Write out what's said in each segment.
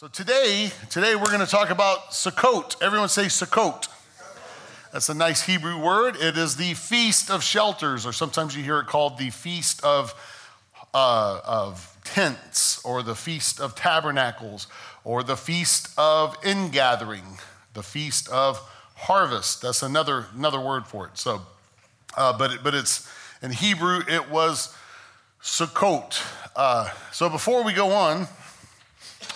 So today, today we're going to talk about Sukkot. Everyone say Sukkot. That's a nice Hebrew word. It is the feast of shelters, or sometimes you hear it called the feast of, uh, of tents, or the feast of tabernacles, or the feast of ingathering, the feast of harvest. That's another another word for it. So, uh, but it, but it's in Hebrew. It was Sukkot. Uh, so before we go on.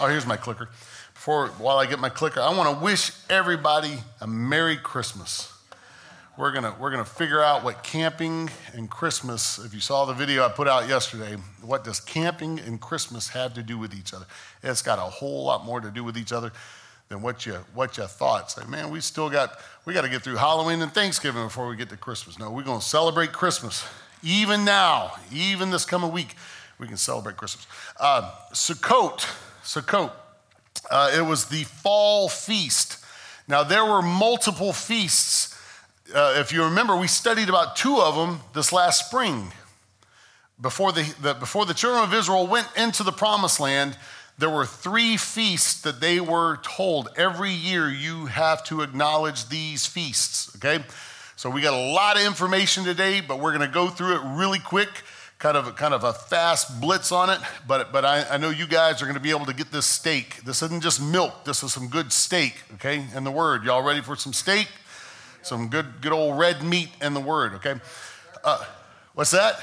Oh, here's my clicker. Before, while I get my clicker, I want to wish everybody a Merry Christmas. We're gonna we're gonna figure out what camping and Christmas. If you saw the video I put out yesterday, what does camping and Christmas have to do with each other? It's got a whole lot more to do with each other than what you what you thought. Say, man, we still got we got to get through Halloween and Thanksgiving before we get to Christmas. No, we're gonna celebrate Christmas even now, even this coming week. We can celebrate Christmas. Uh, Sukkot Sukkot. Uh, it was the fall feast. Now, there were multiple feasts. Uh, if you remember, we studied about two of them this last spring. Before the, the, before the children of Israel went into the promised land, there were three feasts that they were told every year you have to acknowledge these feasts, okay? So we got a lot of information today, but we're to go through it really quick kind of, kind of a fast blitz on it, but, but I, I know you guys are going to be able to get this steak. This isn't just milk, this is some good steak, okay, in the Word. Y'all ready for some steak? Some good, good old red meat in the Word, okay? Uh, what's that?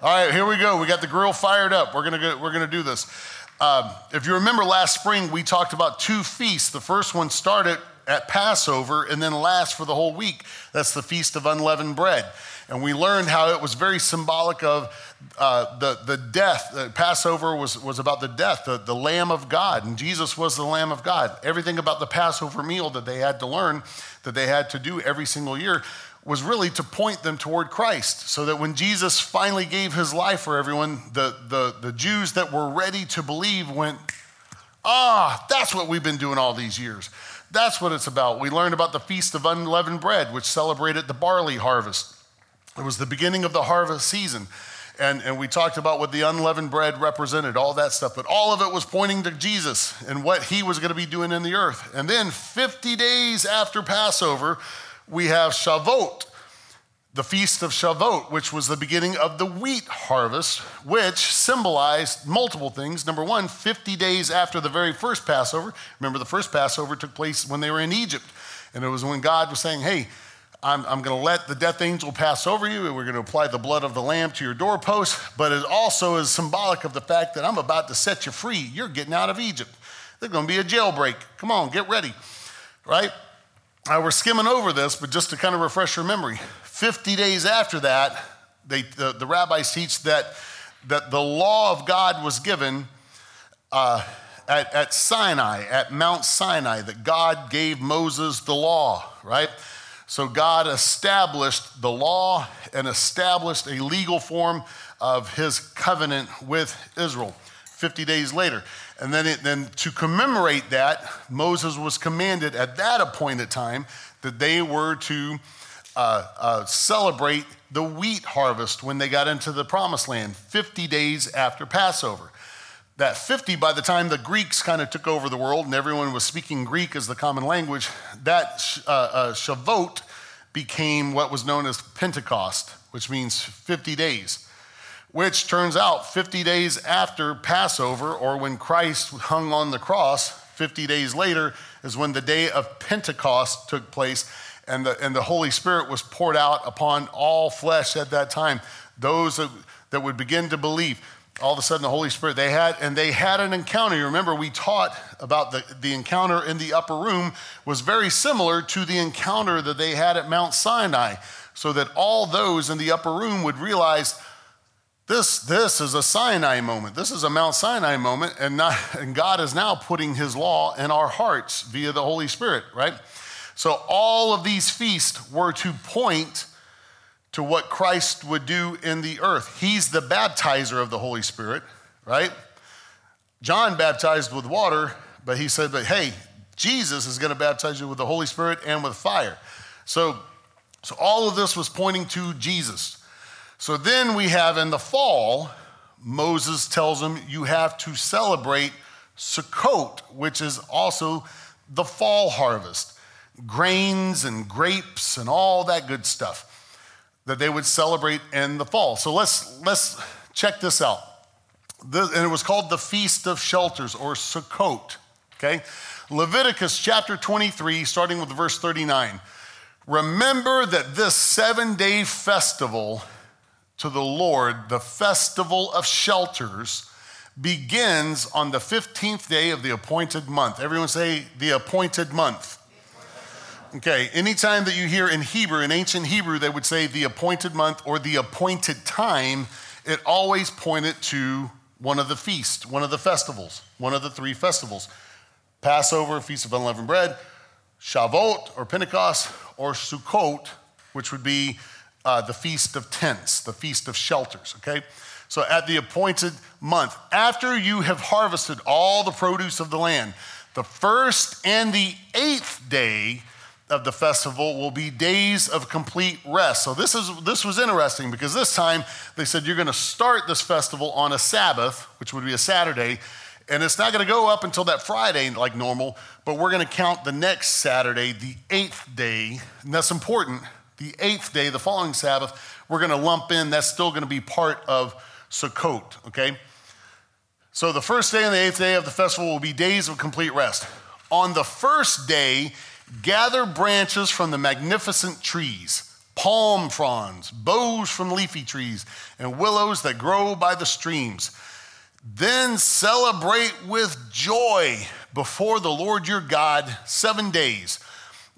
All right, here we go. We got the grill fired up. We're gonna go, we're gonna do this. Um, if you remember last spring, we talked about two feasts. The first one started at Passover and then lasts for the whole week. That's the Feast of Unleavened Bread. And we learned how it was very symbolic of uh, the, the death. Uh, Passover was, was about the death, the, the Lamb of God. And Jesus was the Lamb of God. Everything about the Passover meal that they had to learn, that they had to do every single year, was really to point them toward Christ. So that when Jesus finally gave his life for everyone, the, the, the Jews that were ready to believe went, ah, that's what we've been doing all these years. That's what it's about. We learned about the Feast of Unleavened Bread, which celebrated the barley harvest. It was the beginning of the harvest season. And, and we talked about what the unleavened bread represented, all that stuff. But all of it was pointing to Jesus and what he was going to be doing in the earth. And then 50 days after Passover, we have Shavuot, the feast of Shavuot, which was the beginning of the wheat harvest, which symbolized multiple things. Number one, 50 days after the very first Passover. Remember, the first Passover took place when they were in Egypt. And it was when God was saying, hey, I'm, I'm going to let the death angel pass over you, and we're going to apply the blood of the lamb to your doorpost. But it also is symbolic of the fact that I'm about to set you free. You're getting out of Egypt. There's going to be a jailbreak. Come on, get ready. Right? Uh, we're skimming over this, but just to kind of refresh your memory, 50 days after that, they, the, the rabbis teach that, that the law of God was given uh, at, at Sinai, at Mount Sinai, that God gave Moses the law, right? So God established the law and established a legal form of his covenant with Israel 50 days later. And then, it, then to commemorate that, Moses was commanded at that appointed time that they were to uh, uh, celebrate the wheat harvest when they got into the promised land 50 days after Passover. That 50, by the time the Greeks kind of took over the world and everyone was speaking Greek as the common language, that uh, uh, Shavuot became what was known as Pentecost, which means 50 days, which turns out 50 days after Passover, or when Christ hung on the cross, 50 days later, is when the day of Pentecost took place and the, and the Holy Spirit was poured out upon all flesh at that time. Those that, that would begin to believe all of a sudden the Holy Spirit, they had, and they had an encounter. You remember, we taught about the, the encounter in the upper room was very similar to the encounter that they had at Mount Sinai, so that all those in the upper room would realize this, this is a Sinai moment. This is a Mount Sinai moment, and, not, and God is now putting his law in our hearts via the Holy Spirit, right? So all of these feasts were to point to what Christ would do in the earth. He's the baptizer of the Holy Spirit, right? John baptized with water, but he said, but hey, Jesus is going to baptize you with the Holy Spirit and with fire. So, so all of this was pointing to Jesus. So then we have in the fall, Moses tells them you have to celebrate Sukkot, which is also the fall harvest, grains and grapes and all that good stuff that they would celebrate in the fall. So let's let's check this out. The, and it was called the Feast of Shelters or Sukkot. Okay, Leviticus chapter 23, starting with verse 39. Remember that this seven day festival to the Lord, the festival of shelters, begins on the 15th day of the appointed month. Everyone say the appointed month. Okay, anytime that you hear in Hebrew, in ancient Hebrew, they would say the appointed month or the appointed time, it always pointed to one of the feasts, one of the festivals, one of the three festivals Passover, Feast of Unleavened Bread, Shavuot or Pentecost, or Sukkot, which would be uh, the Feast of Tents, the Feast of Shelters, okay? So at the appointed month, after you have harvested all the produce of the land, the first and the eighth day of the festival will be days of complete rest. So this is this was interesting because this time they said you're going to start this festival on a Sabbath, which would be a Saturday, and it's not going to go up until that Friday like normal, but we're going to count the next Saturday, the eighth day, and that's important. The eighth day, the following Sabbath, we're going to lump in. That's still going to be part of Sukkot. Okay. So the first day and the eighth day of the festival will be days of complete rest. On the first day, Gather branches from the magnificent trees, palm fronds, boughs from leafy trees, and willows that grow by the streams. Then celebrate with joy before the Lord your God seven days.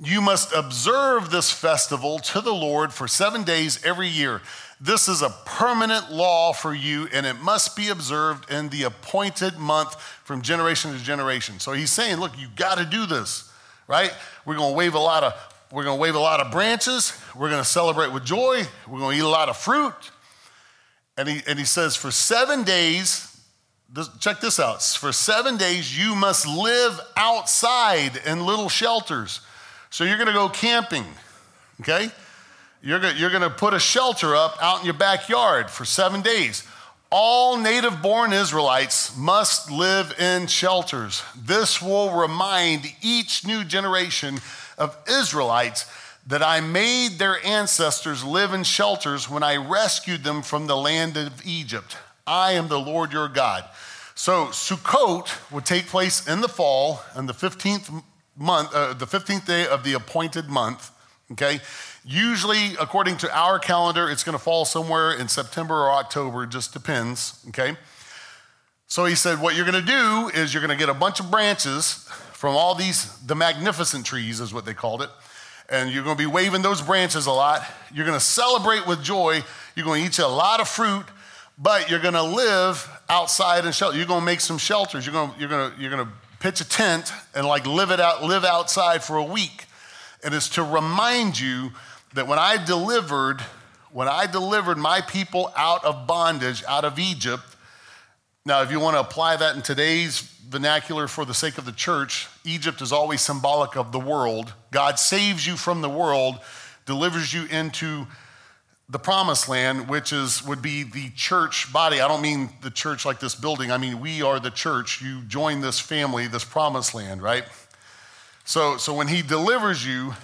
You must observe this festival to the Lord for seven days every year. This is a permanent law for you, and it must be observed in the appointed month from generation to generation. So he's saying, Look, you got to do this right? We're going to wave a lot of we're going to wave a lot of branches. We're going to celebrate with joy. We're going to eat a lot of fruit. And he, and he says, for seven days, this, check this out. For seven days, you must live outside in little shelters. So you're going to go camping, okay? You're you're going to put a shelter up out in your backyard for seven days. All native born Israelites must live in shelters. This will remind each new generation of Israelites that I made their ancestors live in shelters when I rescued them from the land of Egypt. I am the Lord your God. So Sukkot would take place in the fall on the 15th month, uh, the 15th day of the appointed month, okay? Usually, according to our calendar, it's going to fall somewhere in September or October, just depends, okay? So he said, What you're going to do is you're going to get a bunch of branches from all these, the magnificent trees is what they called it, and you're going to be waving those branches a lot. You're going to celebrate with joy. You're going to eat a lot of fruit, but you're going to live outside and shelter. You're going to make some shelters. You're going to, you're going to, you're going to pitch a tent and like live it out, live outside for a week. And it's to remind you that when I delivered, when I delivered my people out of bondage, out of Egypt, now if you want to apply that in today's vernacular for the sake of the church, Egypt is always symbolic of the world. God saves you from the world, delivers you into the promised land, which is would be the church body. I don't mean the church like this building. I mean we are the church. You join this family, this promised land, right? So, so when he delivers you,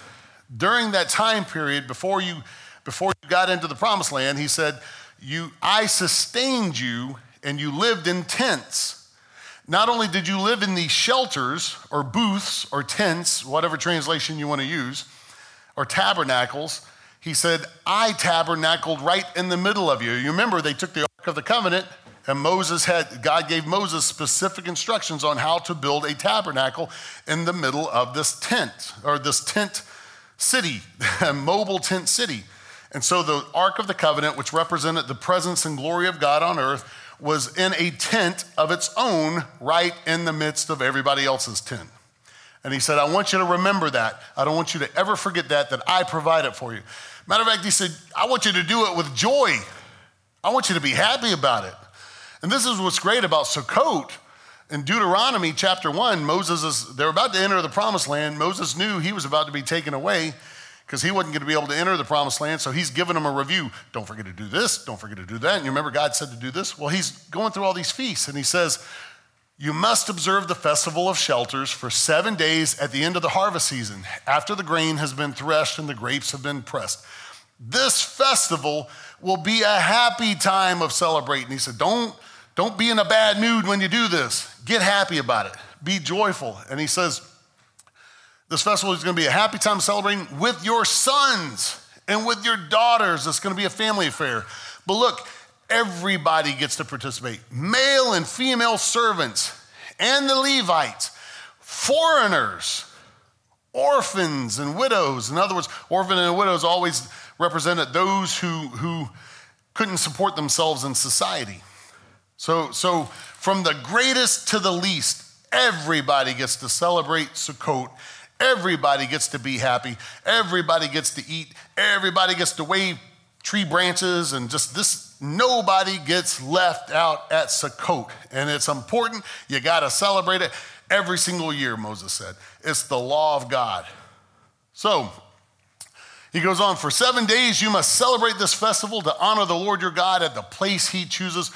during that time period before you before you got into the promised land he said you i sustained you and you lived in tents. Not only did you live in these shelters or booths or tents whatever translation you want to use or tabernacles he said i tabernacled right in the middle of you. You remember they took the ark of the covenant and Moses had, God gave Moses specific instructions on how to build a tabernacle in the middle of this tent, or this tent city, a mobile tent city. And so the Ark of the Covenant, which represented the presence and glory of God on earth, was in a tent of its own right in the midst of everybody else's tent. And he said, I want you to remember that. I don't want you to ever forget that, that I provide it for you. Matter of fact, he said, I want you to do it with joy. I want you to be happy about it. And this is what's great about Sukkot in Deuteronomy chapter 1, Moses is, they're about to enter the promised land. Moses knew he was about to be taken away because he wasn't going to be able to enter the promised land. So he's giving them a review. Don't forget to do this. Don't forget to do that. And you remember God said to do this? Well, he's going through all these feasts and he says, You must observe the festival of shelters for seven days at the end of the harvest season, after the grain has been threshed and the grapes have been pressed. This festival will be a happy time of celebrating. He said, Don't, don't be in a bad mood when you do this. Get happy about it. Be joyful. And he says, This festival is going to be a happy time celebrating with your sons and with your daughters. It's going to be a family affair. But look, everybody gets to participate male and female servants, and the Levites, foreigners, orphans, and widows. In other words, orphan and widows always represented those who, who couldn't support themselves in society. So, so, from the greatest to the least, everybody gets to celebrate Sukkot. Everybody gets to be happy. Everybody gets to eat. Everybody gets to wave tree branches and just this Nobody gets left out at Sukkot. And it's important. You got to celebrate it every single year, Moses said. It's the law of God. So, he goes on, for seven days you must celebrate this festival to honor the Lord your God at the place he chooses,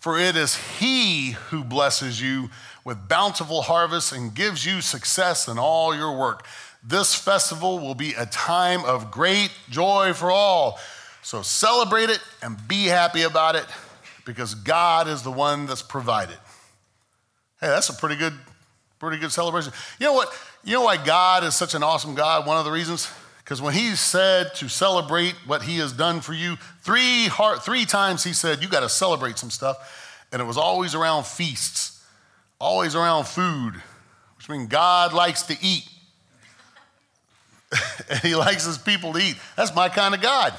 for it is he who blesses you with bountiful harvests and gives you success in all your work. This festival will be a time of great joy for all. So celebrate it and be happy about it because God is the one that's provided. Hey, that's a pretty good, pretty good celebration. You know what? You know why God is such an awesome God? One of the reasons? Because when he said to celebrate what he has done for you, three, heart, three times he said, you got to celebrate some stuff. And it was always around feasts, always around food, which means God likes to eat. and he likes his people to eat. That's my kind of God.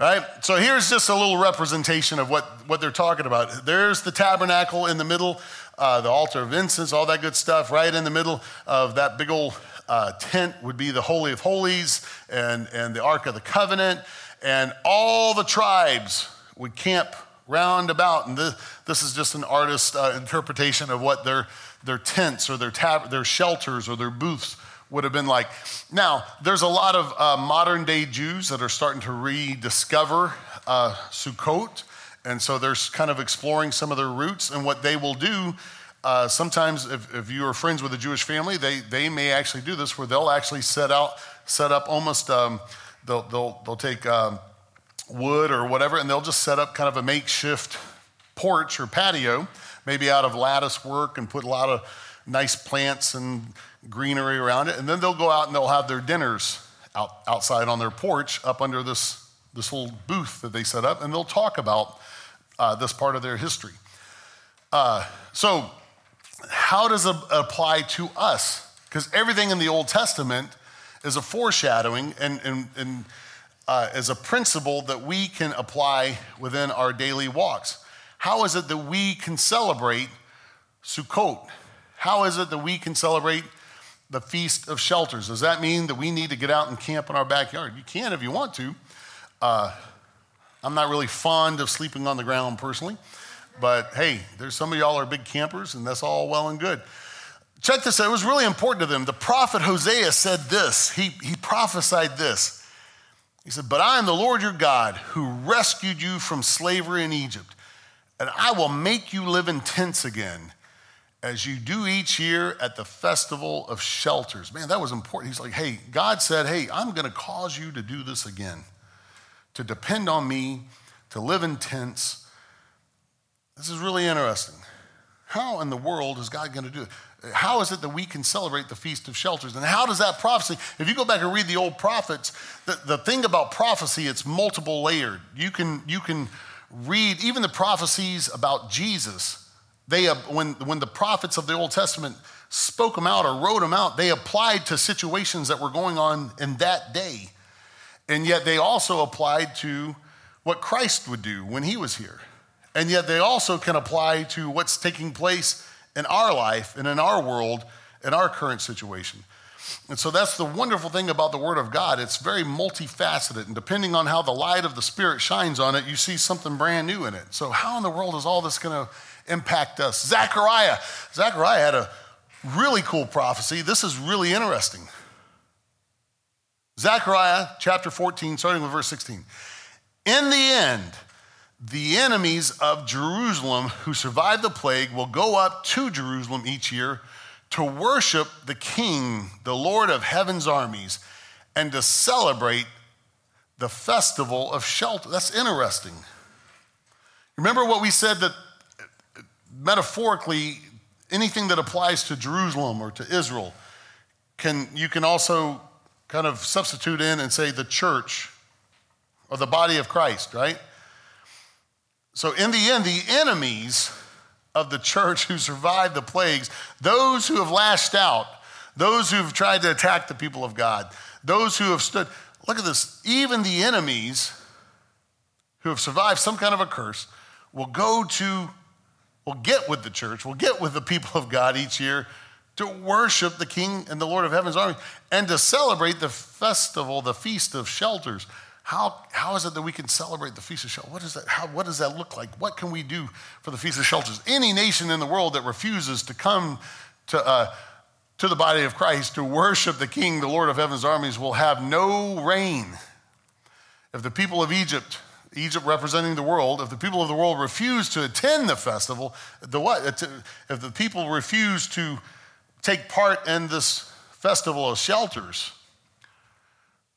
Right? So here's just a little representation of what, what they're talking about. There's the tabernacle in the middle, uh, the altar of incense, all that good stuff. Right in the middle of that big old uh, tent would be the Holy of Holies and, and the Ark of the Covenant. And all the tribes would camp round about. And this, this is just an artist's uh, interpretation of what their, their tents or their, tab- their shelters or their booths would have been like. Now, there's a lot of uh, modern day Jews that are starting to rediscover uh, Sukkot. And so they're kind of exploring some of their roots and what they will do. Uh, sometimes, if, if, you are friends with a Jewish family, they, they may actually do this where they'll actually set out, set up almost, um, they'll, they'll, they'll take um, wood or whatever, and they'll just set up kind of a makeshift porch or patio, maybe out of lattice work, and put a lot of nice plants and greenery around it. And then they'll go out and they'll have their dinners out, outside on their porch up under this, this little booth that they set up, and they'll talk about uh, this part of their history. Uh, so, how does it apply to us? Because everything in the Old Testament is a foreshadowing and, and, and uh, is a principle that we can apply within our daily walks. How is it that we can celebrate Sukkot? How is it that we can celebrate the Feast of Shelters. Does that mean that we need to get out and camp in our backyard? You can if you want to. Uh, I'm not really fond of sleeping on the ground personally, but hey, there's some of y'all are big campers, and that's all well and good. Check this out. It was really important to them. The prophet Hosea said this. He, he prophesied this. He said, But I am the Lord your God who rescued you from slavery in Egypt, and I will make you live in tents again as you do each year at the festival of shelters. Man, that was important. He's like, hey, God said, hey, I'm going to cause you to do this again, to depend on me, to live in tents. This is really interesting. How in the world is God going to do it? How is it that we can celebrate the Feast of Shelters? And how does that prophecy, if you go back and read the old prophets, the, the thing about prophecy, it's multiple layered. You can, you can read even the prophecies about Jesus they, uh, when, when the prophets of the Old Testament spoke them out or wrote them out, they applied to situations that were going on in that day. And yet they also applied to what Christ would do when he was here. And yet they also can apply to what's taking place in our life and in our world, in our current situation. And so that's the wonderful thing about the Word of God. It's very multifaceted, and depending on how the light of the Spirit shines on it, you see something brand new in it. So, how in the world is all this going to impact us. Zechariah. Zechariah had a really cool prophecy. This is really interesting. Zechariah chapter 14, starting with verse 16. In the end, the enemies of Jerusalem who survived the plague will go up to Jerusalem each year to worship the King, the Lord of heaven's armies, and to celebrate the festival of shelter. That's interesting. Remember what we said that metaphorically, anything that applies to Jerusalem or to Israel, can, you can also kind of substitute in and say the church or the body of Christ, right? So, in the end, the enemies of the church who survived the plagues, those who have lashed out, those who've tried to attack the people of God, those who have stood, look at this, even the enemies who have survived some kind of a curse will go to, will get with the church, will get with the people of God each year to worship the King and the Lord of Heaven's army and to celebrate the festival, the Feast of Shelters. How, how is it that we can celebrate the Feast of Shelters? What, is that, how, what does that look like? What can we do for the Feast of Shelters? Any nation in the world that refuses to come to, uh, to the body of Christ to worship the King, the Lord of Heaven's armies, will have no rain. If the people of Egypt, Egypt representing the world, if the people of the world refuse to attend the festival, the what? If the people refuse to take part in this festival of shelters,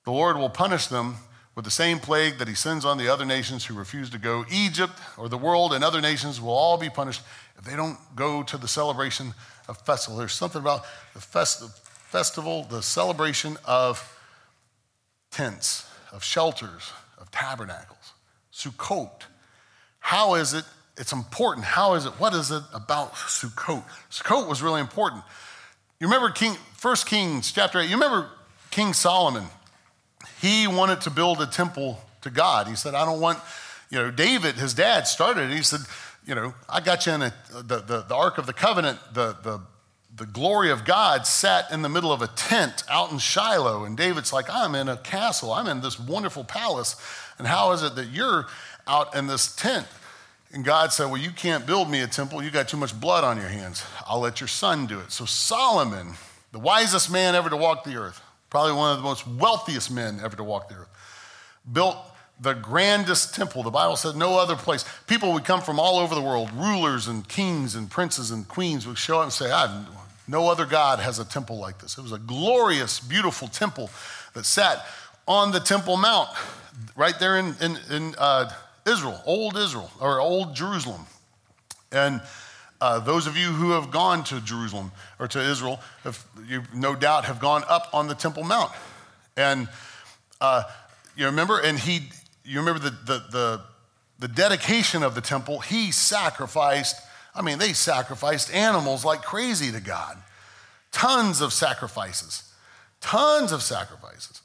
the Lord will punish them with the same plague that he sends on the other nations who refuse to go. Egypt or the world and other nations will all be punished if they don't go to the celebration of festival. There's something about the fest- festival, the celebration of tents, of shelters, of tabernacles. Sukkot. How is it? It's important. How is it? What is it about Sukkot? Sukkot was really important. You remember King, 1 Kings chapter 8, you remember King Solomon he wanted to build a temple to God. He said, I don't want, you know, David, his dad, started. He said, you know, I got you in a, the, the, the Ark of the Covenant, the, the, the glory of God sat in the middle of a tent out in Shiloh. And David's like, I'm in a castle, I'm in this wonderful palace. And how is it that you're out in this tent? And God said, Well, you can't build me a temple. You got too much blood on your hands. I'll let your son do it. So Solomon, the wisest man ever to walk the earth, probably one of the most wealthiest men ever to walk the earth, built the grandest temple. The Bible said no other place. People would come from all over the world, rulers and kings and princes and queens would show up and say, no other God has a temple like this. It was a glorious, beautiful temple that sat on the Temple Mount, right there in, in, in uh, Israel, old Israel, or old Jerusalem. And uh, those of you who have gone to Jerusalem or to Israel, have, you no doubt have gone up on the Temple Mount. And uh, you remember, and he, you remember the, the, the, the dedication of the temple, he sacrificed, I mean, they sacrificed animals like crazy to God. Tons of sacrifices, tons of sacrifices.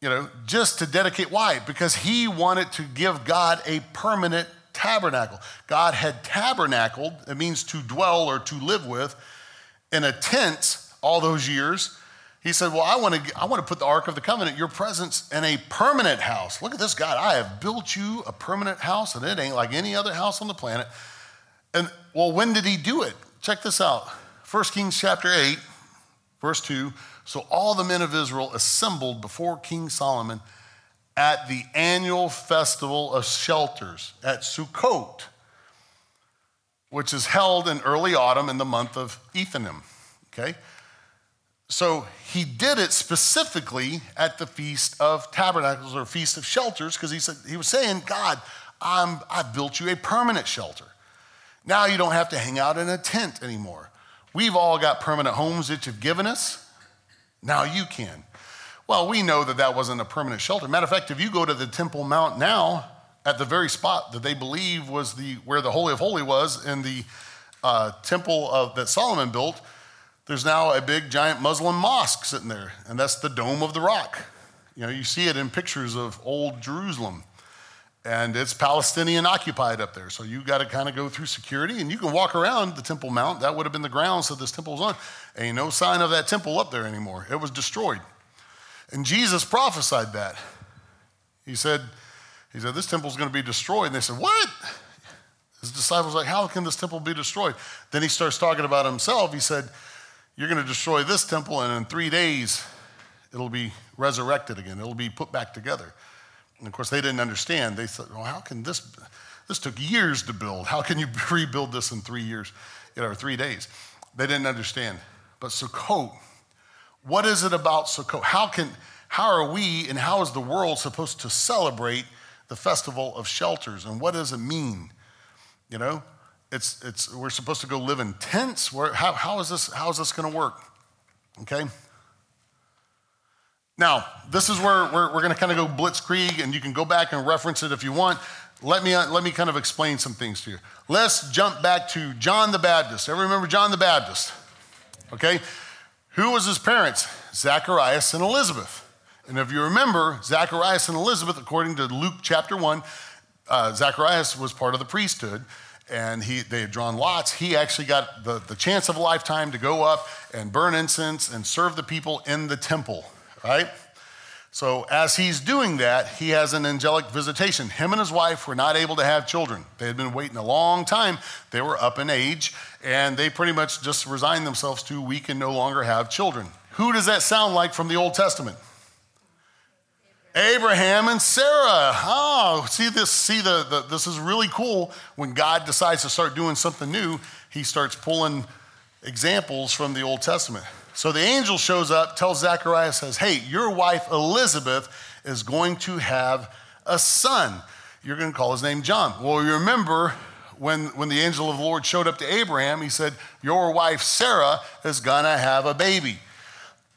You know, just to dedicate. Why? Because he wanted to give God a permanent tabernacle. God had tabernacled, it means to dwell or to live with, in a tent all those years. He said, Well, I want to I want to put the Ark of the Covenant, your presence, in a permanent house. Look at this, God. I have built you a permanent house, and it ain't like any other house on the planet. And well, when did he do it? Check this out. 1 Kings chapter 8, verse 2. So all the men of Israel assembled before King Solomon at the annual festival of shelters at Sukkot, which is held in early autumn in the month of Ethanim. Okay? So he did it specifically at the Feast of Tabernacles or Feast of Shelters because he said he was saying, God, I'm, I built you a permanent shelter. Now you don't have to hang out in a tent anymore. We've all got permanent homes that you've given us. Now you can. Well, we know that that wasn't a permanent shelter. Matter of fact, if you go to the Temple Mount now, at the very spot that they believe was the where the Holy of Holy was in the uh, temple of, that Solomon built, there's now a big giant Muslim mosque sitting there, and that's the Dome of the Rock. You know, you see it in pictures of old Jerusalem, and it's Palestinian occupied up there. So you got to kind of go through security, and you can walk around the Temple Mount. That would have been the grounds that this temple was on. Ain't no sign of that temple up there anymore. It was destroyed. And Jesus prophesied that. He said, he said, this temple's going to be destroyed. And they said, what? His disciples like, how can this temple be destroyed? Then he starts talking about himself. He said, you're going to destroy this temple, and in three days, it'll be resurrected again. It'll be put back together. And of course, they didn't understand. They thought, well, how can this, this took years to build. How can you rebuild this in three years, or three days? They didn't understand. But Sukkot, what is it about Sukkot? How can, how are we and how is the world supposed to celebrate the festival of shelters? And what does it mean? You know, it's, it's, we're supposed to go live in tents. Where, how, how is this, how is this going to work? Okay? Now, this is where we're, we're going to kind of go blitzkrieg, and you can go back and reference it if you want. Let me, uh, let me kind of explain some things to you. Let's jump back to John the Baptist. Everyone remember John the Baptist? Okay? Who was his parents? Zacharias and Elizabeth. And if you remember, Zacharias and Elizabeth, according to Luke chapter 1, uh, Zacharias was part of the priesthood and he, they had drawn lots. He actually got the, the chance of a lifetime to go up and burn incense and serve the people in the temple, right? So, as he's doing that, he has an angelic visitation. Him and his wife were not able to have children. They had been waiting a long time. They were up in age, and they pretty much just resigned themselves to we can no longer have children. Who does that sound like from the Old Testament? Abraham and Sarah. Oh, see this, see the, the, this is really cool. When God decides to start doing something new, he starts pulling examples from the Old Testament. So the angel shows up, tells Zachariah, says, Hey, your wife Elizabeth is going to have a son. You're going to call his name John. Well, you remember when, when the angel of the Lord showed up to Abraham, he said, Your wife Sarah is going to have a baby.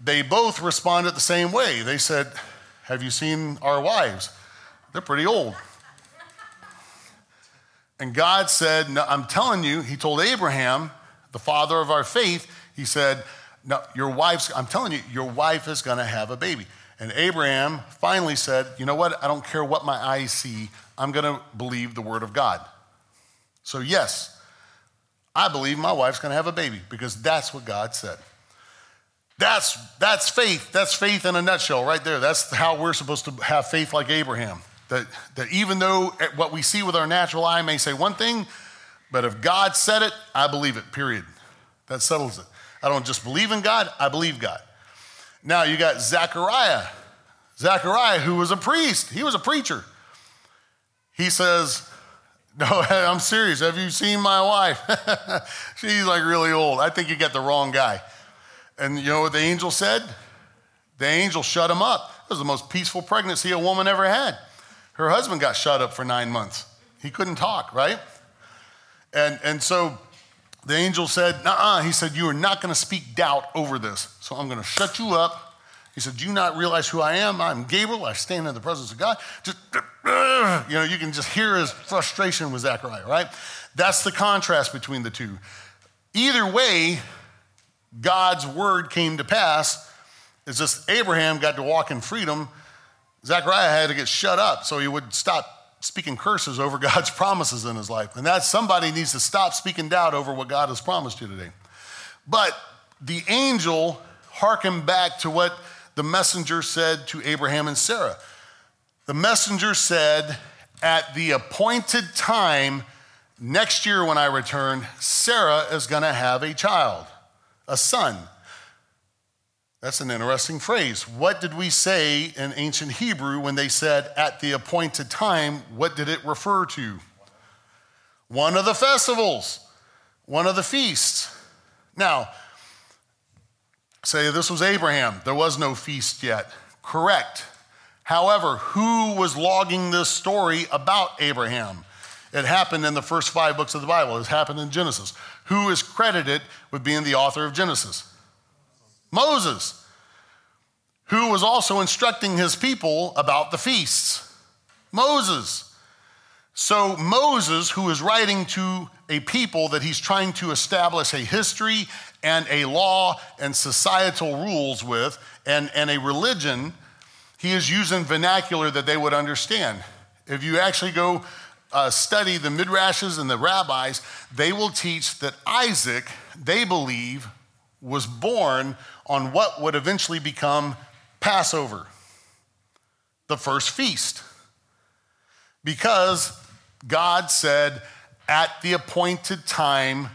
They both responded the same way. They said, have you seen our wives? They're pretty old. And God said, no, I'm telling you, He told Abraham, the father of our faith, He said, No, your wife's, I'm telling you, your wife is going to have a baby. And Abraham finally said, You know what? I don't care what my eyes see, I'm going to believe the word of God. So, yes, I believe my wife's going to have a baby because that's what God said. That's, that's faith. That's faith in a nutshell, right there. That's how we're supposed to have faith like Abraham. That, that even though what we see with our natural eye may say one thing, but if God said it, I believe it, period. That settles it. I don't just believe in God, I believe God. Now you got Zechariah. Zechariah, who was a priest, he was a preacher. He says, No, I'm serious. Have you seen my wife? She's like really old. I think you got the wrong guy. And you know what the angel said? The angel shut him up. It was the most peaceful pregnancy a woman ever had. Her husband got shut up for nine months. He couldn't talk, right? And, and so the angel said, Nuh He said, You are not going to speak doubt over this. So I'm going to shut you up. He said, Do you not realize who I am? I'm Gabriel. I stand in the presence of God. Just, you know, you can just hear his frustration with Zechariah, right? That's the contrast between the two. Either way, God's word came to pass. It's just Abraham got to walk in freedom. Zechariah had to get shut up so he would stop speaking curses over God's promises in his life. And that somebody needs to stop speaking doubt over what God has promised you today. But the angel hearkened back to what the messenger said to Abraham and Sarah. The messenger said, At the appointed time, next year when I return, Sarah is going to have a child a son. That's an interesting phrase. What did we say in ancient Hebrew when they said at the appointed time? What did it refer to? One of the festivals, one of the feasts. Now, say this was Abraham, there was no feast yet. Correct. However, who was logging this story about Abraham? It happened in the first five books of the Bible, it happened in Genesis who is credited with being the author of Genesis? Moses, who was also instructing his people about the feasts. Moses. So, Moses, who is writing to a people that he's trying to establish a history and a law and societal rules with, and, and a religion, he is using vernacular that they would understand. If you actually go uh, study the midrashes and the rabbis, they will teach that Isaac, they believe, was born on what would eventually become Passover, the first feast. Because God said, at the appointed time,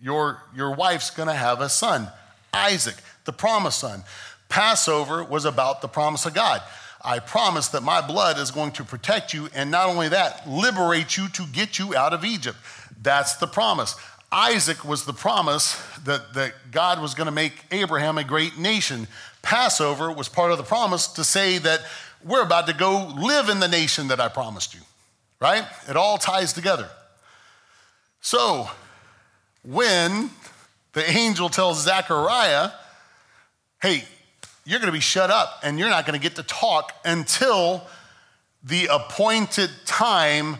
your, your wife's gonna have a son, Isaac, the promised son. Passover was about the promise of God. I promise that my blood is going to protect you, and not only that, liberate you to get you out of Egypt. That's the promise. Isaac was the promise that, that God was going to make Abraham a great nation. Passover was part of the promise to say that we're about to go live in the nation that I promised you, right? It all ties together. So, when the angel tells Zechariah, hey, you're going to be shut up and you're not going to get to talk until the appointed time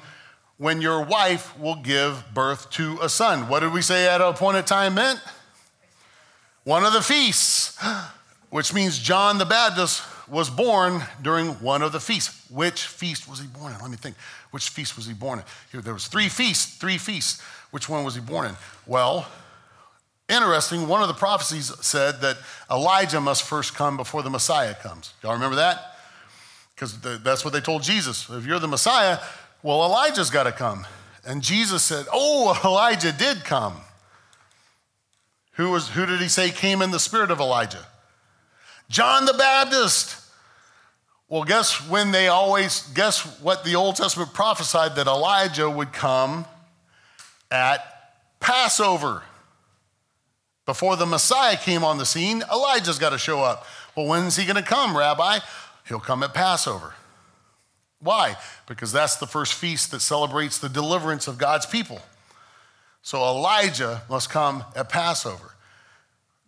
when your wife will give birth to a son. What did we say at an appointed time meant? One of the feasts, which means John the Baptist was born during one of the feasts. Which feast was he born in? Let me think. Which feast was he born in? Here, there was three feasts, three feasts. Which one was he born in? Well, interesting, one of the prophecies said that Elijah must first come before the Messiah comes. Y'all remember that? Because that's what they told Jesus. If you're the Messiah, well, Elijah's got to come. And Jesus said, Oh, Elijah did come. Who, was, who did he say came in the spirit of Elijah? John the Baptist. Well, guess when they always, guess what the Old Testament prophesied that Elijah would come at Passover. Before the Messiah came on the scene, Elijah's got to show up. Well, when's he going to come, Rabbi? He'll come at Passover. Why? Because that's the first feast that celebrates the deliverance of God's people. So Elijah must come at Passover.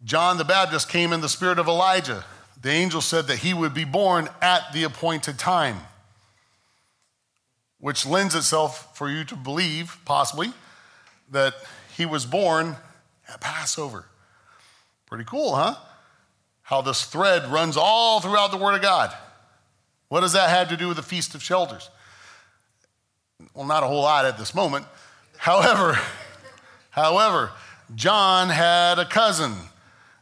John the Baptist came in the spirit of Elijah. The angel said that he would be born at the appointed time, which lends itself for you to believe, possibly, that he was born at Passover. Pretty cool, huh? How this thread runs all throughout the Word of God. What does that have to do with the Feast of Shelters? Well, not a whole lot at this moment. However, however, John had a cousin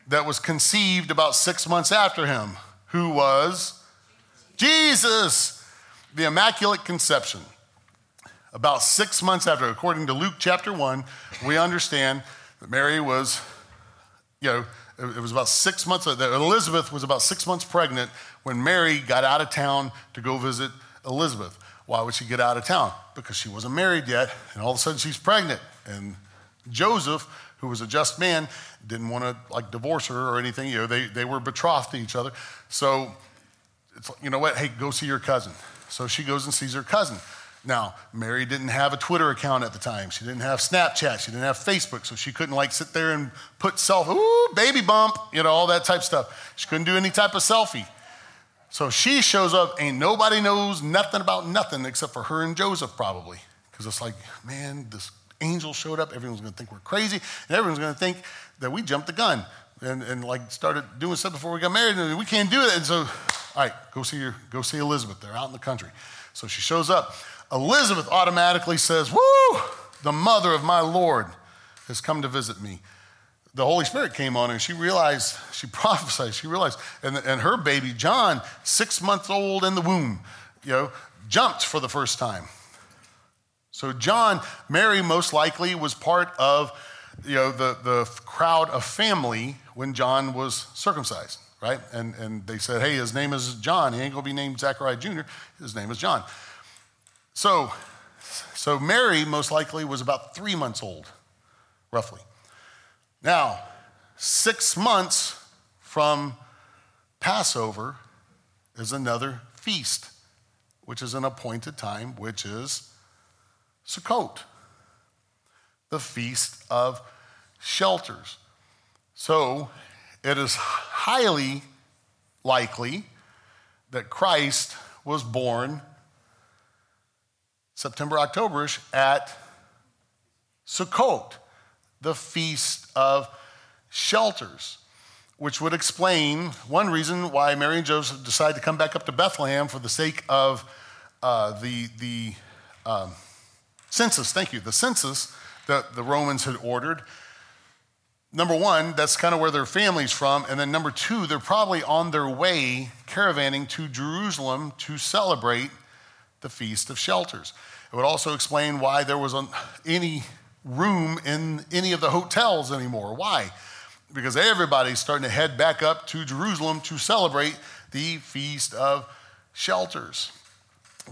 that was conceived about six months after him, who was Jesus, the Immaculate Conception. About six months after, according to Luke chapter 1, we understand that Mary was, you know, it was about six months, that Elizabeth was about six months pregnant when Mary got out of town to go visit Elizabeth. Why would she get out of town? Because she wasn't married yet, and all of a sudden she's pregnant. And Joseph, who was a just man, didn't want to like divorce her or anything. You know, they, they were betrothed to each other. So it's you know what? Hey, go see your cousin. So she goes and sees her cousin. Now, Mary didn't have a Twitter account at the time. She didn't have Snapchat. She didn't have Facebook. So she couldn't like sit there and put self, ooh, baby bump, you know, all that type of stuff. She couldn't do any type of selfie. So she shows up, ain't nobody knows nothing about nothing except for her and Joseph, probably. Because it's like, man, this angel showed up. Everyone's going to think we're crazy. And everyone's going to think that we jumped the gun and, and like started doing stuff before we got married. And we can't do it. And so, all right, go see, your, go see Elizabeth. They're out in the country. So she shows up. Elizabeth automatically says, Woo, the mother of my Lord has come to visit me. The Holy Spirit came on and she realized, she prophesied, she realized, and, and her baby, John, six months old in the womb, you know, jumped for the first time. So, John, Mary most likely was part of you know, the, the crowd of family when John was circumcised, right? And, and they said, hey, his name is John. He ain't to be named Zechariah Jr., his name is John. So, so Mary most likely was about three months old, roughly. Now, six months from Passover is another feast, which is an appointed time, which is Sukkot, the feast of shelters. So it is highly likely that Christ was born September, Octoberish at Sukkot, the Feast of Shelters, which would explain one reason why Mary and Joseph decided to come back up to Bethlehem for the sake of uh, the, the um, census. Thank you, the census that the Romans had ordered. Number one, that's kind of where their family's from. And then number two, they're probably on their way caravanning to Jerusalem to celebrate the Feast of Shelters. It would also explain why there wasn't any room in any of the hotels anymore. Why? Because everybody's starting to head back up to Jerusalem to celebrate the Feast of shelters.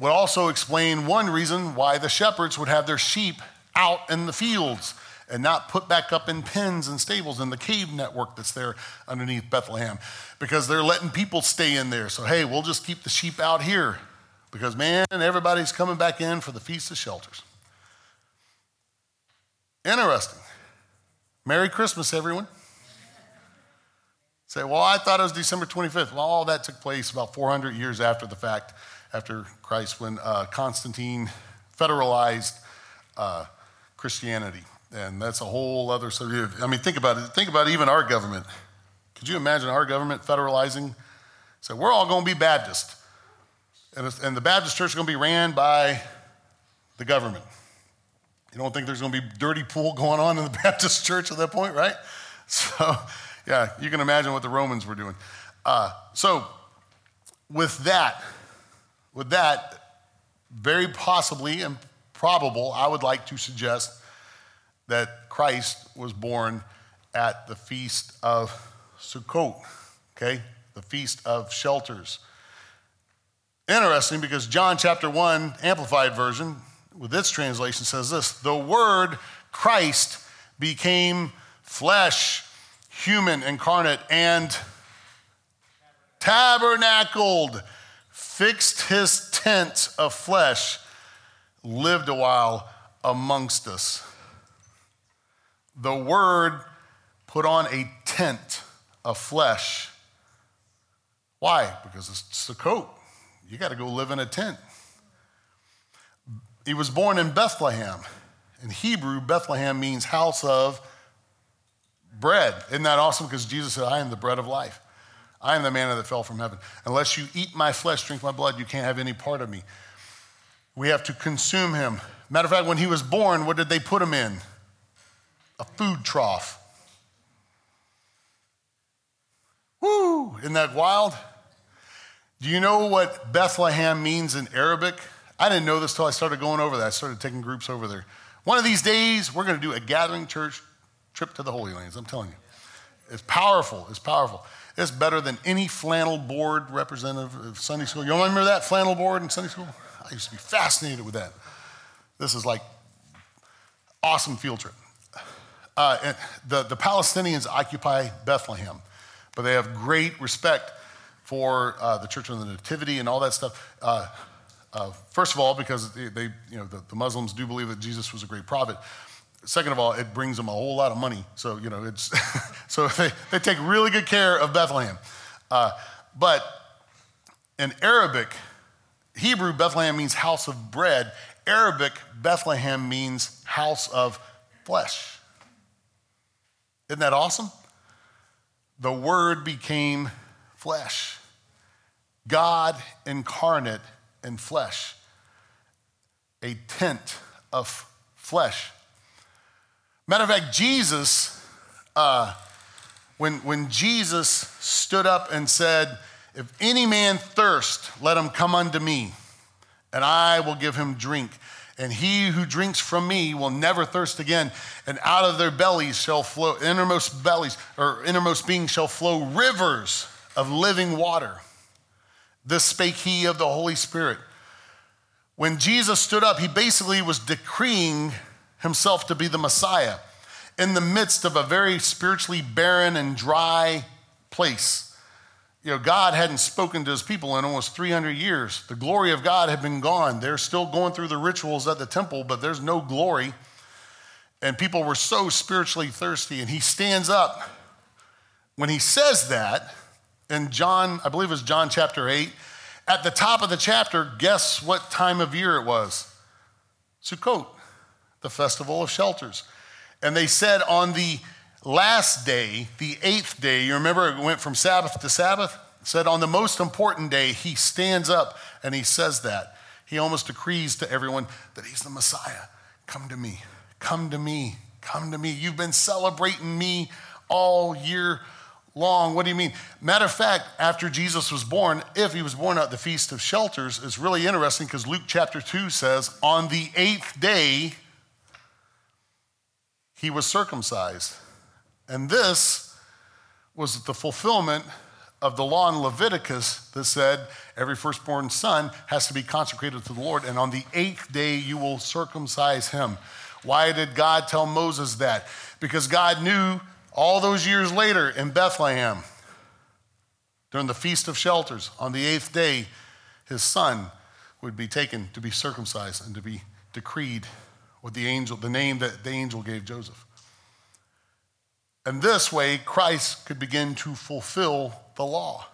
Would also explain one reason why the shepherds would have their sheep out in the fields and not put back up in pens and stables in the cave network that's there underneath Bethlehem because they're letting people stay in there. So, hey, we'll just keep the sheep out here because, man, everybody's coming back in for the Feast of Shelters. Interesting. Merry Christmas, everyone. Say, well, I thought it was December 25th. Well, all that took place about 400 years after the fact, after Christ, when uh, Constantine federalized uh, Christianity. And that's a whole other subject. I mean, think about it. Think about even our government. Could you imagine our government federalizing? So we're all going to be Baptist. And, and the Baptist church is going to be ran by the government. You don't think there's going to be dirty pool going on in the Baptist church at that point, right? So yeah, you can imagine what the Romans were doing. Uh, so, with that, with that, very possibly and probable, I would like to suggest that Christ was born at the feast of Sukkot, okay, the feast of shelters. Interesting because John chapter 1, Amplified Version, with its translation, says this The word Christ became flesh human, incarnate, and tabernacled, fixed his tent of flesh, lived a while amongst us. The word put on a tent of flesh. Why? Because it's the coat. You got to go live in a tent. He was born in Bethlehem. In Hebrew, Bethlehem means house of bread. Isn't that awesome? Because Jesus said, I am the bread of life. I am the manna that fell from heaven. Unless you eat my flesh, drink my blood, you can't have any part of me. We have to consume him. Matter of fact, when he was born, what did they put him in? A food trough. Woo! Isn't that wild? Do you know what Bethlehem means in Arabic? I didn't know this till I started going over that. I started taking groups over there. One of these days, we're going to do a gathering church trip to the Holy Lands, I'm telling you. It's powerful. It's powerful. It's better than any flannel board representative of Sunday school. You remember that flannel board in Sunday school? I used to be fascinated with that. This is like awesome field trip. Uh, the, the Palestinians occupy Bethlehem, but they have great respect for uh, the Church of the Nativity and all that stuff. Uh, uh first of all, because they, they you know, the, the Muslims do believe that Jesus was a great prophet. Second of all, it brings them a whole lot of money. So, you know, it's, so they, they take really good care of Bethlehem. Uh, but in Arabic, Hebrew, Bethlehem means house of bread. Arabic, Bethlehem means house of flesh. Isn't that awesome? The word became flesh. God incarnate in flesh. A tent of flesh. Matter of fact, Jesus, uh, when, when Jesus stood up and said, If any man thirst, let him come unto me, and I will give him drink. And he who drinks from me will never thirst again. And out of their bellies shall flow, innermost bellies, or innermost beings shall flow rivers of living water. This spake he of the Holy Spirit. When Jesus stood up, he basically was decreeing himself to be the Messiah in the midst of a very spiritually barren and dry place. You know, God hadn't spoken to his people in almost 300 years. The glory of God had been gone. They're still going through the rituals at the temple, but there's no glory. And people were so spiritually thirsty. And he stands up. When he says that, in John, I believe it was John chapter 8, at the top of the chapter, guess what time of year it was? Sukkot the festival of shelters. And they said on the last day, the eighth day, you remember it went from Sabbath to Sabbath? said on the most important day, he stands up and he says that. He almost decrees to everyone that he's the Messiah. Come to me, come to me, come to me. You've been celebrating me all year long. What do you mean? Matter of fact, after Jesus was born, if he was born at the Feast of Shelters, it's really interesting because Luke chapter 2 says, on the eighth day, he was circumcised. And this was the fulfillment of the law in Leviticus that said every firstborn son has to be consecrated to the Lord, and on the eighth day you will circumcise him. Why did God tell Moses that? Because God knew all those years later in Bethlehem, during the Feast of Shelters, on the eighth day, his son would be taken to be circumcised and to be decreed with the angel, the name that the angel gave Joseph. And this way, Christ could begin to fulfill the law.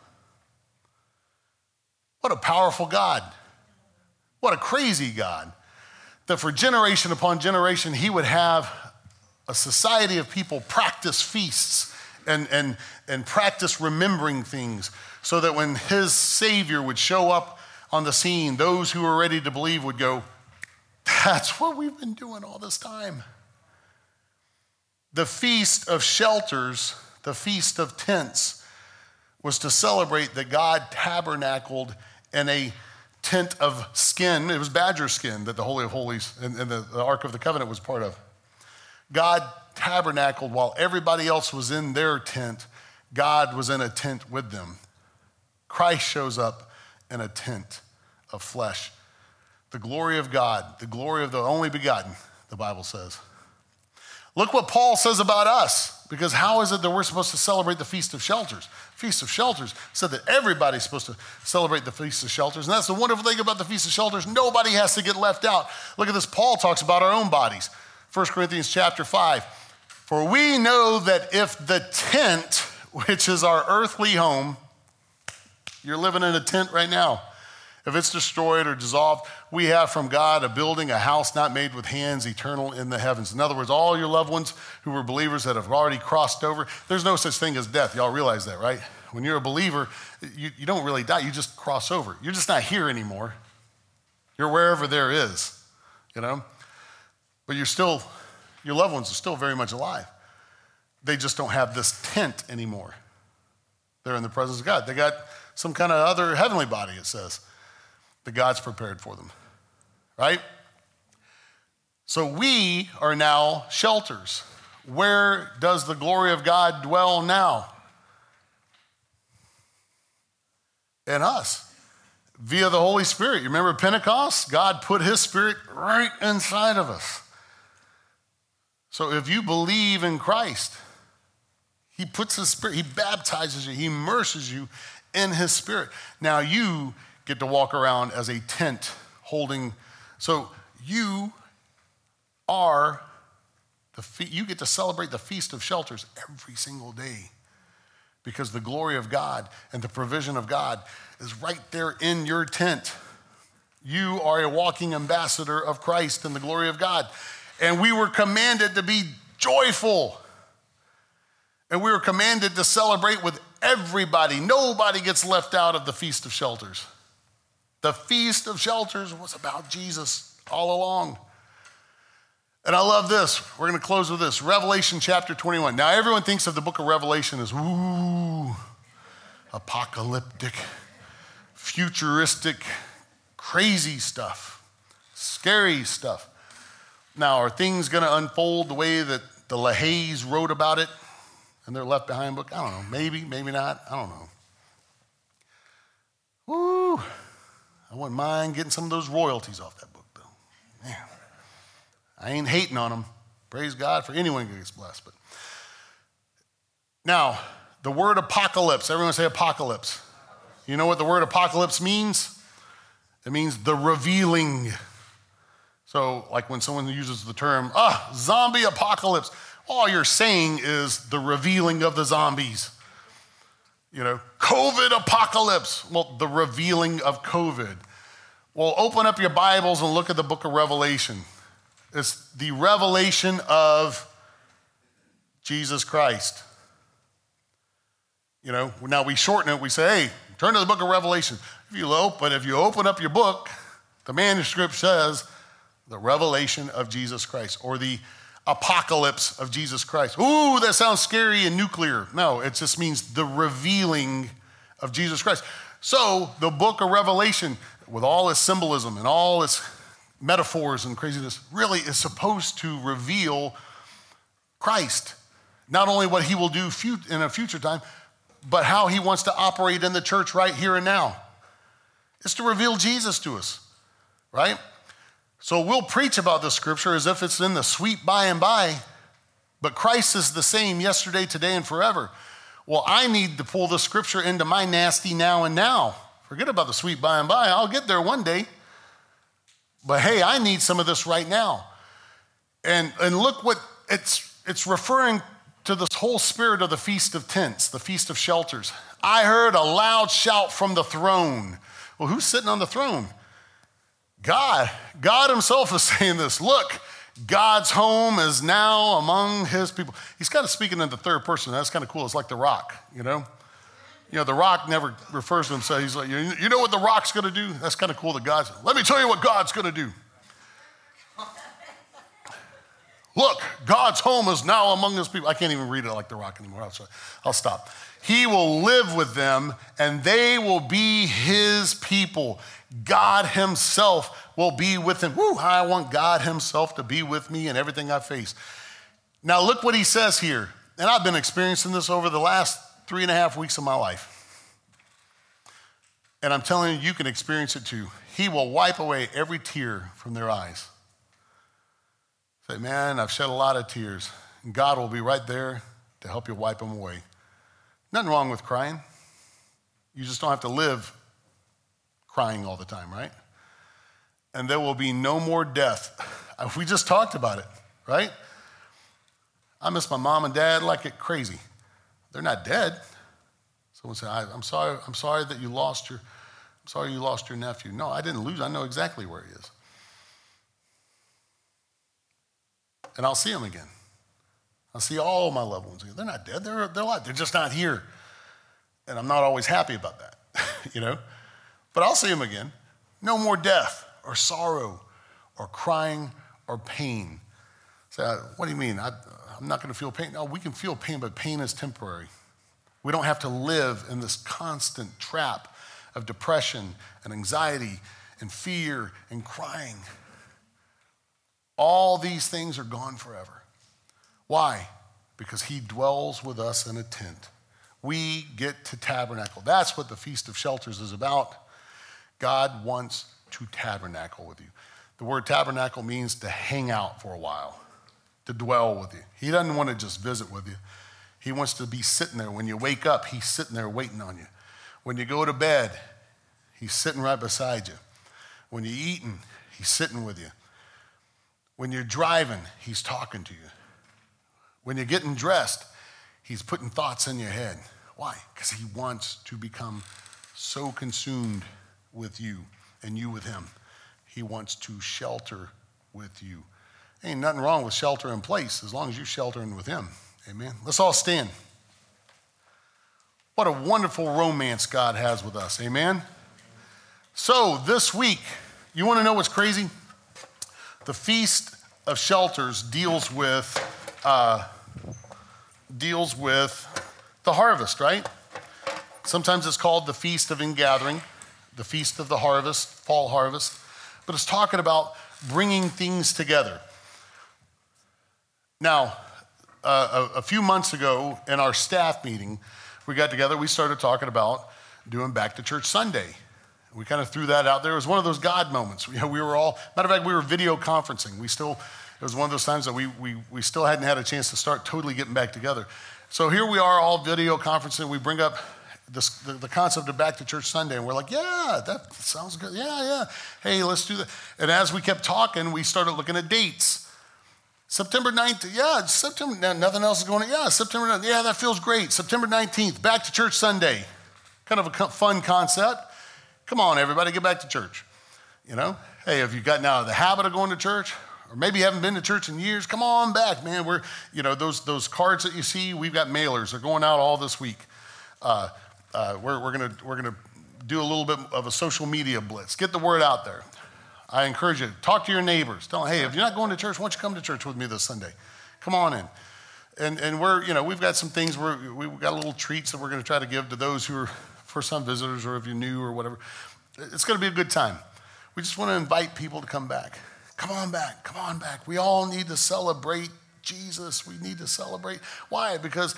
What a powerful God. What a crazy God. That for generation upon generation, he would have a society of people practice feasts and, and, and practice remembering things so that when his Savior would show up on the scene, those who were ready to believe would go, That's what we've been doing all this time. The Feast of Shelters, the Feast of Tents, was to celebrate that God tabernacled in a tent of skin. It was badger skin that the Holy of Holies and, and the, the Ark of the Covenant was part of. God tabernacled while everybody else was in their tent, God was in a tent with them. Christ shows up in a tent of flesh. The glory of God, the glory of the only begotten, the Bible says. Look what Paul says about us, because how is it that we're supposed to celebrate the Feast of Shelters? Feast of Shelters said that everybody's supposed to celebrate the Feast of Shelters. And that's the wonderful thing about the Feast of Shelters. Nobody has to get left out. Look at this. Paul talks about our own bodies. 1 Corinthians chapter 5. For we know that if the tent, which is our earthly home, you're living in a tent right now. If it's destroyed or dissolved, we have from God a building, a house not made with hands, eternal in the heavens. In other words, all your loved ones who were believers that have already crossed over, there's no such thing as death. Y'all realize that, right? When you're a believer, you, you don't really die, you just cross over. You're just not here anymore. You're wherever there is, you know? But you're still, your loved ones are still very much alive. They just don't have this tent anymore. They're in the presence of God. They got some kind of other heavenly body, it says that God's prepared for them, right? So we are now shelters. Where does the glory of God dwell now? In us via the Holy Spirit. You remember Pentecost? God put his spirit right inside of us. So if you believe in Christ, he puts his spirit, he baptizes you, he immerses you in his spirit. Now you get to walk around as a tent holding. So you are the fe- you get to celebrate the feast of shelters every single day because the glory of God and the provision of God is right there in your tent. You are a walking ambassador of Christ and the glory of God. And we were commanded to be joyful. And we were commanded to celebrate with everybody. Nobody gets left out of the Feast of Shelters. The Feast of Shelters was about Jesus all along. And I love this. We're going to close with this Revelation chapter 21. Now, everyone thinks of the book of Revelation as, ooh, apocalyptic, futuristic, crazy stuff, scary stuff. Now, are things going to unfold the way that the LaHaye's wrote about it in their Left Behind book? I don't know. Maybe, maybe not. I don't know. Woo. I wouldn't mind getting some of those royalties off that book, though. Man, I ain't hating on them. Praise God for anyone who gets blessed. But now, the word apocalypse. Everyone say apocalypse. You know what the word apocalypse means? It means the revealing. So, like when someone uses the term, ah, zombie apocalypse, all you're saying is the revealing of the zombies. You know, COVID apocalypse. Well, the revealing of COVID. Well, open up your Bibles and look at the book of Revelation. It's the revelation of Jesus Christ. You know, now we shorten it. We say, hey, turn to the book of Revelation. If you open, but if you open up your book, the manuscript says the revelation of Jesus Christ or the apocalypse of Jesus Christ. Ooh, that sounds scary and nuclear. No, it just means the revealing of Jesus Christ. So, the book of Revelation, with all its symbolism and all its metaphors and craziness, really is supposed to reveal Christ. Not only what he will do in a future time, but how he wants to operate in the church right here and now. It's to reveal Jesus to us, right? So we'll preach about the scripture as if it's in the sweet by and by, but Christ is the same yesterday, today, and forever. Well, I need to pull the scripture into my nasty now and now. Forget about the sweet by and by. I'll get there one day. But hey, I need some of this right now. And, and look what it's, it's referring to this whole spirit of the Feast of Tents, the Feast of Shelters. I heard a loud shout from the throne. Well, who's sitting on the throne? God. God Himself is saying this. Look, God's home is now among His people. He's kind of speaking in the third person. That's kind of cool. It's like the rock, you know? You know, the rock never refers to himself. He's like, you know what the rock's going to do? That's kind of cool that God's, let me tell you what God's going to do. Look, God's home is now among his people. I can't even read it like the rock anymore. I'll, I'll stop. He will live with them and they will be his people. God himself will be with him. Woo, I want God himself to be with me in everything I face. Now, look what he says here. And I've been experiencing this over the last three and a half weeks of my life. And I'm telling you, you can experience it too. He will wipe away every tear from their eyes. Say, man, I've shed a lot of tears. And God will be right there to help you wipe them away. Nothing wrong with crying. You just don't have to live crying all the time, right? And there will be no more death. We just talked about it, right? I miss my mom and dad like it crazy. They're not dead. Someone said, I'm sorry, I'm sorry that you lost your, I'm sorry you lost your nephew. No, I didn't lose. I know exactly where he is. and I'll see him again. I'll see all my loved ones again. They're not dead, they're, they're alive. They're just not here. And I'm not always happy about that, you know? But I'll see him again. No more death or sorrow or crying or pain. Say, so, what do you mean? I, I'm not going to feel pain. No, we can feel pain, but pain is temporary. We don't have to live in this constant trap of depression and anxiety and fear and crying. All these things are gone forever. Why? Because he dwells with us in a tent. We get to tabernacle. That's what the Feast of Shelters is about. God wants to tabernacle with you. The word tabernacle means to hang out for a while, to dwell with you. He doesn't want to just visit with you. He wants to be sitting there. When you wake up, he's sitting there waiting on you. When you go to bed, he's sitting right beside you. When you're eating, he's sitting with you. When you're driving, he's talking to you. When you're getting dressed, he's putting thoughts in your head. Why? Because he wants to become so consumed with you and you with him. He wants to shelter with you. Ain't nothing wrong with shelter in place as long as you're sheltering with him. Amen. Let's all stand. What a wonderful romance God has with us. Amen. So, this week, you want to know what's crazy? The Feast of Shelters deals with, uh, deals with the harvest, right? Sometimes it's called the Feast of Ingathering, the Feast of the Harvest, fall harvest, but it's talking about bringing things together. Now, uh, a, a few months ago in our staff meeting, we got together, we started talking about doing Back to Church Sunday. We kind of threw that out there. It was one of those God moments. Know, we were all, matter of fact, we were video conferencing. We still, it was one of those times that we, we, we still hadn't had a chance to start totally getting back together. So here we are all video conferencing. We bring up this, the, the, concept of back to church Sunday, and we're like, yeah, that sounds good. Yeah, yeah. Hey, let's do that. And as we kept talking, we started looking at dates. September 9th, yeah, September, nothing else is going on. Yeah, September 9th, yeah, that feels great. September 19th, back to church Sunday. Kind of a fun concept. Come on, everybody, get back to church. You know, hey, have you gotten out of the habit of going to church? Or maybe you haven't been to church in years. Come on back, man. We're, you know, those, those cards that you see, we've got mailers. They're going out all this week. Uh, uh, we're we're going we're gonna do a little bit of a social media blitz. Get the word out there. I encourage you, talk to your neighbors. Tell them, hey, if you're not going to church, why don't you come to church with me this Sunday? Come on in. And, and we're, you know, we've got some things, where we've got little treats that we're going to try to give to those who are first time visitors or if you're new or whatever. It's going to be a good time. We just want to invite people to come back. Come on back. Come on back. We all need to celebrate Jesus. We need to celebrate. Why? Because,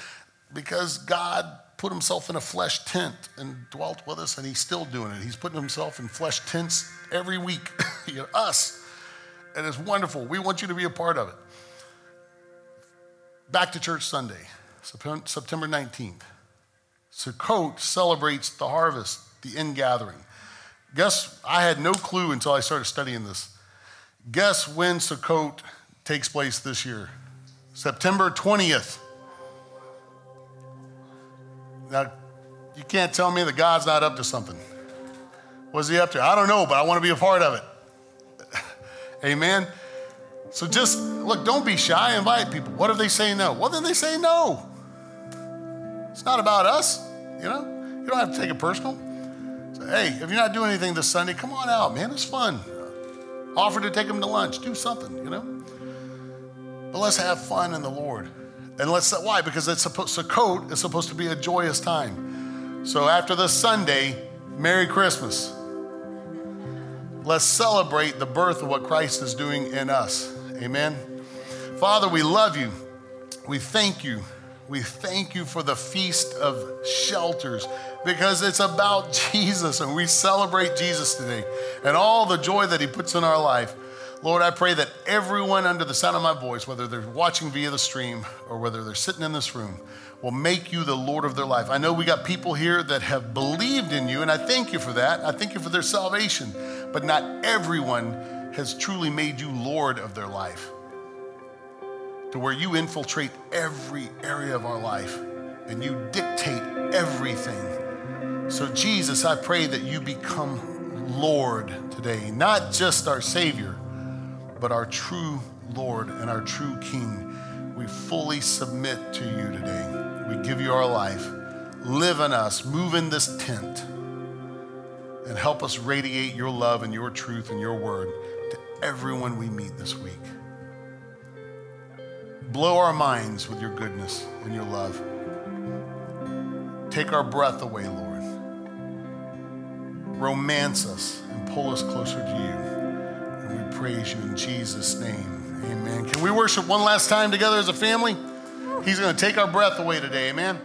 because God put himself in a flesh tent and dwelt with us, and he's still doing it. He's putting himself in flesh tents every week, us. And it's wonderful. We want you to be a part of it. Back to church Sunday, September 19th. Sukkot celebrates the harvest, the ingathering. Guess I had no clue until I started studying this. Guess when Sukkot takes place this year? September 20th. Now, you can't tell me that God's not up to something. What's he up to? I don't know, but I want to be a part of it. Amen. So just look, don't be shy, invite people. What if they say no? Well, then they say no. It's not about us, you know? You don't have to take it personal. So, hey, if you're not doing anything this Sunday, come on out, man. It's fun. Offer to take them to lunch, do something, you know? But let's have fun in the Lord. And let's, why? Because it's supposed, Sukkot is supposed to be a joyous time. So after this Sunday, Merry Christmas. Let's celebrate the birth of what Christ is doing in us. Amen. Father, we love you. We thank you. We thank you for the feast of shelters because it's about Jesus and we celebrate Jesus today and all the joy that he puts in our life. Lord, I pray that everyone under the sound of my voice, whether they're watching via the stream or whether they're sitting in this room, will make you the Lord of their life. I know we got people here that have believed in you, and I thank you for that. I thank you for their salvation, but not everyone has truly made you Lord of their life. To where you infiltrate every area of our life and you dictate everything. So, Jesus, I pray that you become Lord today, not just our Savior, but our true Lord and our true King. We fully submit to you today. We give you our life. Live in us, move in this tent, and help us radiate your love and your truth and your word to everyone we meet this week. Blow our minds with your goodness and your love. Take our breath away, Lord. Romance us and pull us closer to you. We praise you in Jesus' name. Amen. Can we worship one last time together as a family? He's going to take our breath away today. Amen.